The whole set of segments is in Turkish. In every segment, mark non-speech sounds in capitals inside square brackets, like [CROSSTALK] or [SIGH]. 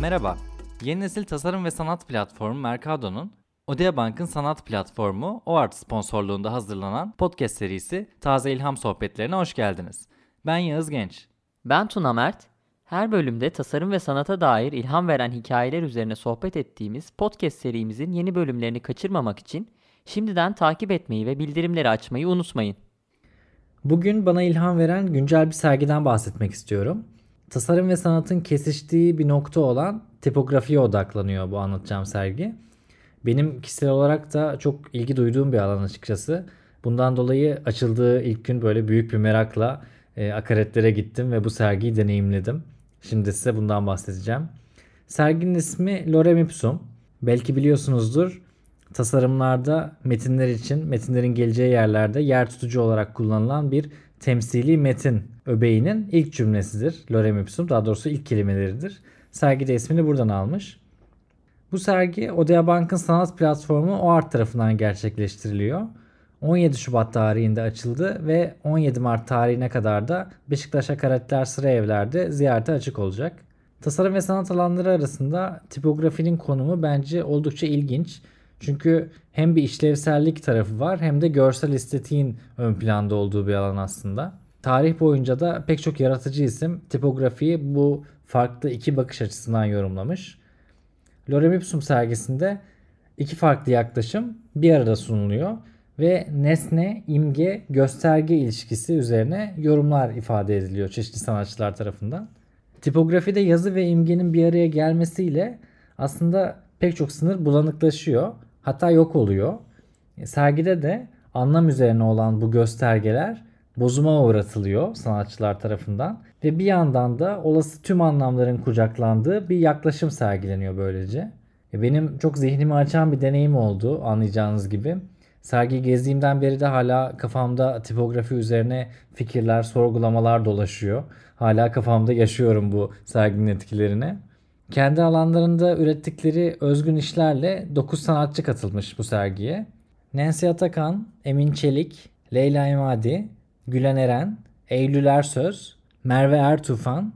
Merhaba, yeni nesil tasarım ve sanat platformu Mercado'nun Odea Bank'ın sanat platformu OART sponsorluğunda hazırlanan podcast serisi Taze İlham Sohbetlerine hoş geldiniz. Ben Yağız Genç. Ben Tuna Mert. Her bölümde tasarım ve sanata dair ilham veren hikayeler üzerine sohbet ettiğimiz podcast serimizin yeni bölümlerini kaçırmamak için şimdiden takip etmeyi ve bildirimleri açmayı unutmayın. Bugün bana ilham veren güncel bir sergiden bahsetmek istiyorum. Tasarım ve sanatın kesiştiği bir nokta olan tipografiye odaklanıyor bu anlatacağım sergi. Benim kişisel olarak da çok ilgi duyduğum bir alan açıkçası. Bundan dolayı açıldığı ilk gün böyle büyük bir merakla e, akaretlere gittim ve bu sergiyi deneyimledim. Şimdi size bundan bahsedeceğim. Serginin ismi Lorem Ipsum. Belki biliyorsunuzdur tasarımlarda metinler için metinlerin geleceği yerlerde yer tutucu olarak kullanılan bir temsili metin öbeğinin ilk cümlesidir. Lorem ipsum daha doğrusu ilk kelimeleridir. Sergi de ismini buradan almış. Bu sergi Odea Bank'ın sanat platformu OART tarafından gerçekleştiriliyor. 17 Şubat tarihinde açıldı ve 17 Mart tarihine kadar da Beşiktaş Akaretler Sıra Evler'de ziyarete açık olacak. Tasarım ve sanat alanları arasında tipografinin konumu bence oldukça ilginç. Çünkü hem bir işlevsellik tarafı var hem de görsel estetiğin ön planda olduğu bir alan aslında. Tarih boyunca da pek çok yaratıcı isim tipografiyi bu farklı iki bakış açısından yorumlamış. Lorem Ipsum sergisinde iki farklı yaklaşım bir arada sunuluyor ve nesne, imge, gösterge ilişkisi üzerine yorumlar ifade ediliyor çeşitli sanatçılar tarafından. Tipografide yazı ve imgenin bir araya gelmesiyle aslında pek çok sınır bulanıklaşıyor. Hatta yok oluyor. Sergide de anlam üzerine olan bu göstergeler bozuma uğratılıyor sanatçılar tarafından ve bir yandan da olası tüm anlamların kucaklandığı bir yaklaşım sergileniyor böylece. E, benim çok zihnimi açan bir deneyim oldu anlayacağınız gibi. Sergi gezdiğimden beri de hala kafamda tipografi üzerine fikirler, sorgulamalar dolaşıyor. Hala kafamda yaşıyorum bu serginin etkilerini. Kendi alanlarında ürettikleri özgün işlerle 9 sanatçı katılmış bu sergiye. Nancy Atakan, Emin Çelik, Leyla Emadi, Gülen Eren, Eylül Ersöz, Merve Ertufan,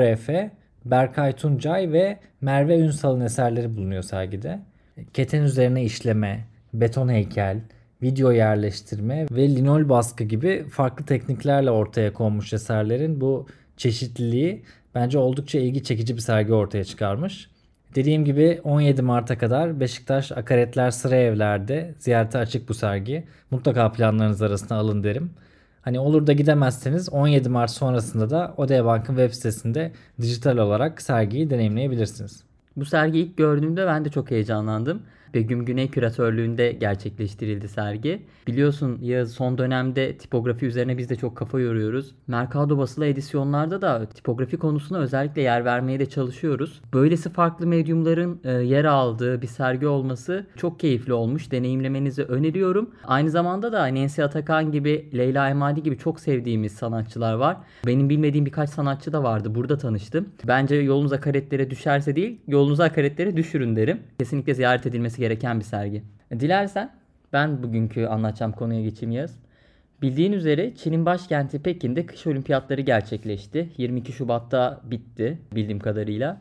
Efe, Berkay Tuncay ve Merve Ünsal'ın eserleri bulunuyor sergide. Keten üzerine işleme, beton heykel, video yerleştirme ve linol baskı gibi farklı tekniklerle ortaya konmuş eserlerin bu çeşitliliği bence oldukça ilgi çekici bir sergi ortaya çıkarmış. Dediğim gibi 17 Mart'a kadar Beşiktaş Akaretler Sıra Evler'de ziyarete açık bu sergi. Mutlaka planlarınız arasına alın derim. Hani olur da gidemezseniz 17 Mart sonrasında da Odea Bank'ın web sitesinde dijital olarak sergiyi deneyimleyebilirsiniz. Bu sergiyi ilk gördüğümde ben de çok heyecanlandım. Begüm Güney küratörlüğünde gerçekleştirildi sergi. Biliyorsun ya son dönemde tipografi üzerine biz de çok kafa yoruyoruz. Mercado basılı edisyonlarda da tipografi konusuna özellikle yer vermeye de çalışıyoruz. Böylesi farklı medyumların e, yer aldığı bir sergi olması çok keyifli olmuş. Deneyimlemenizi öneriyorum. Aynı zamanda da Nancy Atakan gibi, Leyla Emadi gibi çok sevdiğimiz sanatçılar var. Benim bilmediğim birkaç sanatçı da vardı. Burada tanıştım. Bence yolunuz akaretlere düşerse değil, yolunuzu akaretlere düşürün derim. Kesinlikle ziyaret edilmesi gereken bir sergi. Dilersen ben bugünkü anlatacağım konuya geçeyim Yaz. Bildiğin üzere Çin'in başkenti Pekin'de kış olimpiyatları gerçekleşti. 22 Şubat'ta bitti bildiğim kadarıyla.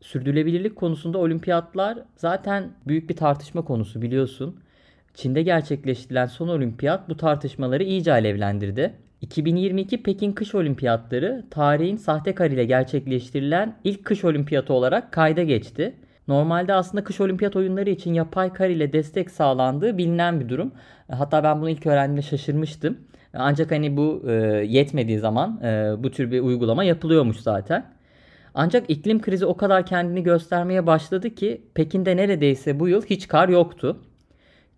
Sürdürülebilirlik konusunda olimpiyatlar zaten büyük bir tartışma konusu biliyorsun. Çin'de gerçekleştirilen son olimpiyat bu tartışmaları iyice alevlendirdi. 2022 Pekin Kış Olimpiyatları tarihin sahte kar ile gerçekleştirilen ilk kış olimpiyatı olarak kayda geçti. Normalde aslında kış olimpiyat oyunları için yapay kar ile destek sağlandığı bilinen bir durum. Hatta ben bunu ilk öğrendiğimde şaşırmıştım. Ancak hani bu e, yetmediği zaman e, bu tür bir uygulama yapılıyormuş zaten. Ancak iklim krizi o kadar kendini göstermeye başladı ki Pekin'de neredeyse bu yıl hiç kar yoktu.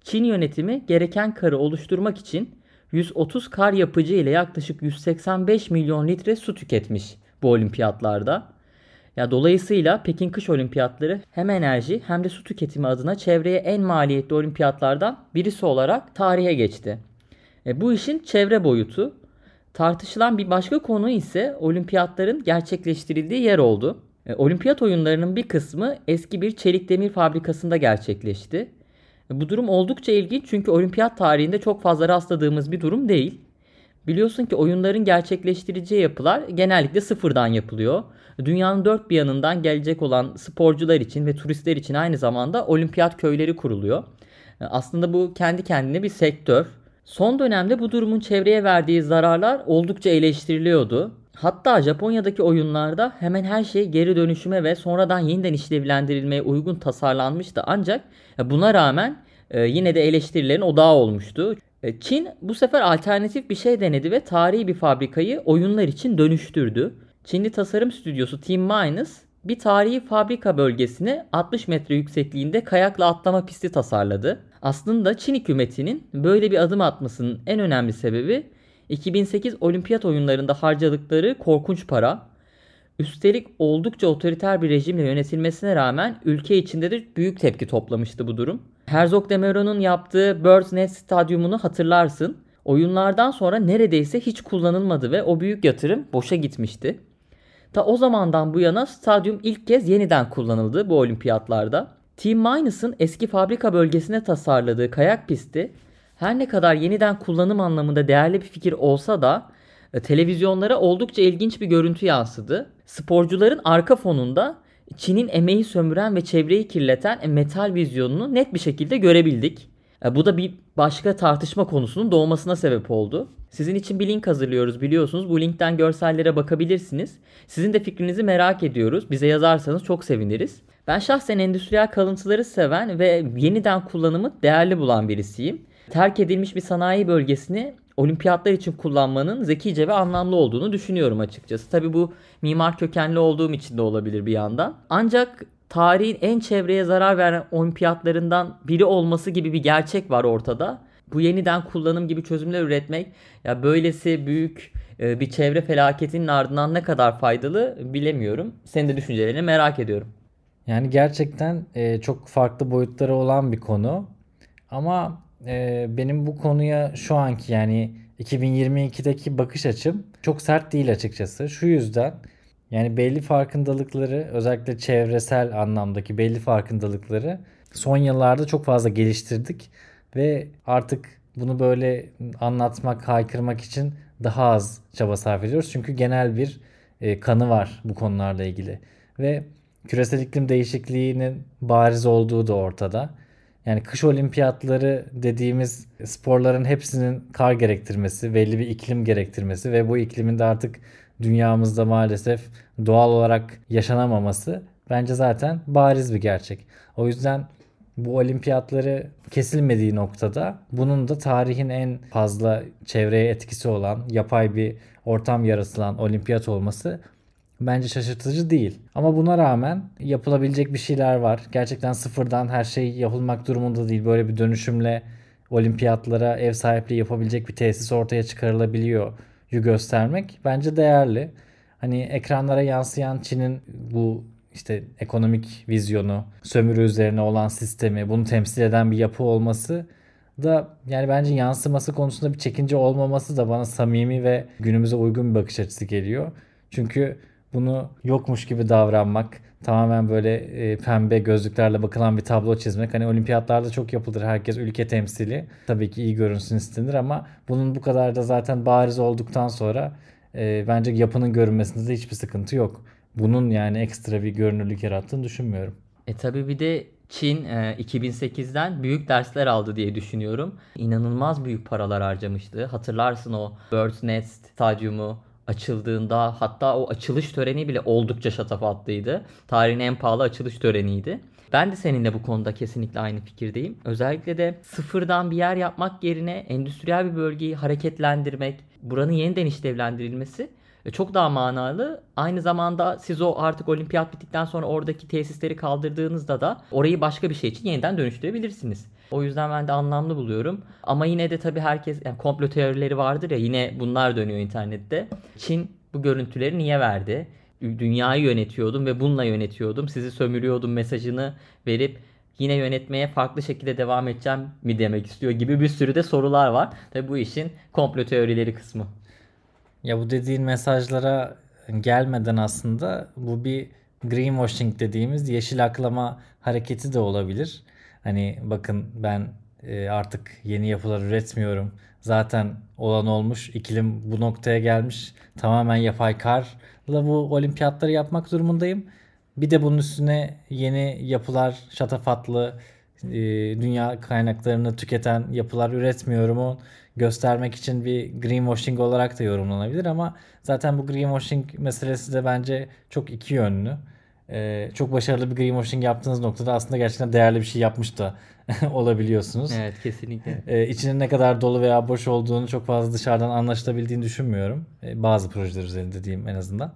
Çin yönetimi gereken karı oluşturmak için 130 kar yapıcı ile yaklaşık 185 milyon litre su tüketmiş bu olimpiyatlarda. Ya dolayısıyla Pekin kış olimpiyatları hem enerji hem de su tüketimi adına çevreye en maliyetli olimpiyatlardan birisi olarak tarihe geçti. E, bu işin çevre boyutu. Tartışılan bir başka konu ise olimpiyatların gerçekleştirildiği yer oldu. E, olimpiyat oyunlarının bir kısmı eski bir çelik demir fabrikasında gerçekleşti. E, bu durum oldukça ilginç çünkü olimpiyat tarihinde çok fazla rastladığımız bir durum değil. Biliyorsun ki oyunların gerçekleştireceği yapılar genellikle sıfırdan yapılıyor. Dünyanın dört bir yanından gelecek olan sporcular için ve turistler için aynı zamanda olimpiyat köyleri kuruluyor. Aslında bu kendi kendine bir sektör. Son dönemde bu durumun çevreye verdiği zararlar oldukça eleştiriliyordu. Hatta Japonya'daki oyunlarda hemen her şey geri dönüşüme ve sonradan yeniden işlevlendirilmeye uygun tasarlanmıştı. Ancak buna rağmen e, yine de eleştirilerin odağı olmuştu. E, Çin bu sefer alternatif bir şey denedi ve tarihi bir fabrikayı oyunlar için dönüştürdü. Çinli tasarım stüdyosu Team Minus bir tarihi fabrika bölgesine 60 metre yüksekliğinde kayakla atlama pisti tasarladı. Aslında Çin hükümetinin böyle bir adım atmasının en önemli sebebi 2008 olimpiyat oyunlarında harcadıkları korkunç para. Üstelik oldukça otoriter bir rejimle yönetilmesine rağmen ülke içinde de büyük tepki toplamıştı bu durum. Herzog de Meron'un yaptığı Birds Nest Stadyumunu hatırlarsın. Oyunlardan sonra neredeyse hiç kullanılmadı ve o büyük yatırım boşa gitmişti. Ta o zamandan bu yana stadyum ilk kez yeniden kullanıldı bu olimpiyatlarda. Team Minus'ın eski fabrika bölgesine tasarladığı kayak pisti her ne kadar yeniden kullanım anlamında değerli bir fikir olsa da e, televizyonlara oldukça ilginç bir görüntü yansıdı. Sporcuların arka fonunda Çin'in emeği sömüren ve çevreyi kirleten metal vizyonunu net bir şekilde görebildik. E, bu da bir başka tartışma konusunun doğmasına sebep oldu. Sizin için bir link hazırlıyoruz biliyorsunuz. Bu linkten görsellere bakabilirsiniz. Sizin de fikrinizi merak ediyoruz. Bize yazarsanız çok seviniriz. Ben şahsen endüstriyel kalıntıları seven ve yeniden kullanımı değerli bulan birisiyim. Terk edilmiş bir sanayi bölgesini olimpiyatlar için kullanmanın zekice ve anlamlı olduğunu düşünüyorum açıkçası. Tabi bu mimar kökenli olduğum için de olabilir bir yandan. Ancak tarihin en çevreye zarar veren olimpiyatlarından biri olması gibi bir gerçek var ortada. Bu yeniden kullanım gibi çözümler üretmek ya böylesi büyük e, bir çevre felaketinin ardından ne kadar faydalı bilemiyorum. Senin de düşüncelerini merak ediyorum. Yani gerçekten e, çok farklı boyutları olan bir konu. Ama e, benim bu konuya şu anki yani 2022'deki bakış açım çok sert değil açıkçası. Şu yüzden yani belli farkındalıkları özellikle çevresel anlamdaki belli farkındalıkları son yıllarda çok fazla geliştirdik ve artık bunu böyle anlatmak, haykırmak için daha az çaba sarf ediyoruz. Çünkü genel bir e, kanı var bu konularla ilgili. Ve küresel iklim değişikliğinin bariz olduğu da ortada. Yani kış olimpiyatları dediğimiz sporların hepsinin kar gerektirmesi, belli bir iklim gerektirmesi ve bu iklimin de artık dünyamızda maalesef doğal olarak yaşanamaması bence zaten bariz bir gerçek. O yüzden bu olimpiyatları kesilmediği noktada bunun da tarihin en fazla çevreye etkisi olan yapay bir ortam yaratılan olimpiyat olması bence şaşırtıcı değil. Ama buna rağmen yapılabilecek bir şeyler var. Gerçekten sıfırdan her şey yapılmak durumunda değil. Böyle bir dönüşümle olimpiyatlara ev sahipliği yapabilecek bir tesis ortaya çıkarılabiliyor yu göstermek bence değerli. Hani ekranlara yansıyan Çin'in bu işte ekonomik vizyonu, sömürü üzerine olan sistemi, bunu temsil eden bir yapı olması da yani bence yansıması konusunda bir çekince olmaması da bana samimi ve günümüze uygun bir bakış açısı geliyor. Çünkü bunu yokmuş gibi davranmak, tamamen böyle e, pembe gözlüklerle bakılan bir tablo çizmek. Hani olimpiyatlarda çok yapılır. Herkes ülke temsili. Tabii ki iyi görünsün istenir ama bunun bu kadar da zaten bariz olduktan sonra e, bence yapının görünmesinde de hiçbir sıkıntı yok. Bunun yani ekstra bir görünürlük yarattığını düşünmüyorum. E tabi bir de Çin e, 2008'den büyük dersler aldı diye düşünüyorum. İnanılmaz büyük paralar harcamıştı. Hatırlarsın o Bird's Nest stadyumu açıldığında hatta o açılış töreni bile oldukça şatafatlıydı. Tarihin en pahalı açılış töreniydi. Ben de seninle bu konuda kesinlikle aynı fikirdeyim. Özellikle de sıfırdan bir yer yapmak yerine endüstriyel bir bölgeyi hareketlendirmek, buranın yeniden işlevlendirilmesi e, çok daha manalı. Aynı zamanda siz o artık olimpiyat bittikten sonra oradaki tesisleri kaldırdığınızda da orayı başka bir şey için yeniden dönüştürebilirsiniz. O yüzden ben de anlamlı buluyorum. Ama yine de tabii herkes yani komplo teorileri vardır ya yine bunlar dönüyor internette. Çin bu görüntüleri niye verdi? Dünyayı yönetiyordum ve bununla yönetiyordum. Sizi sömürüyordum mesajını verip yine yönetmeye farklı şekilde devam edeceğim mi demek istiyor gibi bir sürü de sorular var. Tabii bu işin komplo teorileri kısmı. Ya bu dediğin mesajlara gelmeden aslında bu bir greenwashing dediğimiz yeşil aklama hareketi de olabilir. Hani bakın ben e, artık yeni yapılar üretmiyorum. zaten olan olmuş. İklim bu noktaya gelmiş. Tamamen yapay karla bu olimpiyatları yapmak durumundayım. Bir de bunun üstüne yeni yapılar, şatafatlı, e, dünya kaynaklarını tüketen yapılar üretmiyorum. O göstermek için bir greenwashing olarak da yorumlanabilir ama zaten bu greenwashing meselesi de bence çok iki yönlü. E, çok başarılı bir greenwashing yaptığınız noktada aslında gerçekten değerli bir şey yapmış da [LAUGHS] olabiliyorsunuz. Evet kesinlikle. E, içinin ne kadar dolu veya boş olduğunu çok fazla dışarıdan anlaşılabildiğini düşünmüyorum. E, bazı projeler üzerinde diyeyim en azından.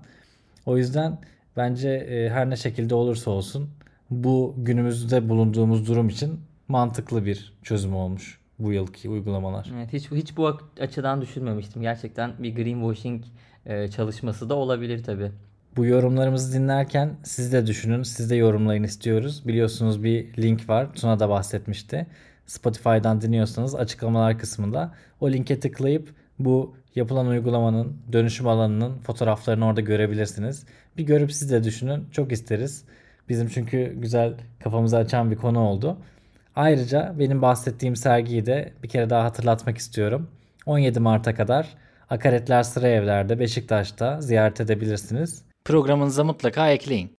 O yüzden bence e, her ne şekilde olursa olsun bu günümüzde bulunduğumuz durum için mantıklı bir çözüm olmuş bu yılki uygulamalar. Evet hiç hiç bu açıdan düşünmemiştim. Gerçekten bir greenwashing e, çalışması da olabilir tabii. Bu yorumlarımızı dinlerken siz de düşünün, siz de yorumlayın istiyoruz. Biliyorsunuz bir link var. Tuna da bahsetmişti. Spotify'dan dinliyorsanız açıklamalar kısmında o linke tıklayıp bu yapılan uygulamanın dönüşüm alanının fotoğraflarını orada görebilirsiniz. Bir görüp siz de düşünün. Çok isteriz. Bizim çünkü güzel kafamızı açan bir konu oldu. Ayrıca benim bahsettiğim sergiyi de bir kere daha hatırlatmak istiyorum. 17 Mart'a kadar Akaretler Sıra Evler'de Beşiktaş'ta ziyaret edebilirsiniz. Programınıza mutlaka ekleyin.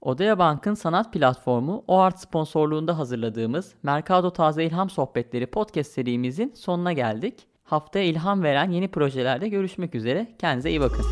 Odea Bank'ın sanat platformu OART sponsorluğunda hazırladığımız Mercado Taze İlham Sohbetleri podcast serimizin sonuna geldik. Haftaya ilham veren yeni projelerde görüşmek üzere. Kendinize iyi bakın.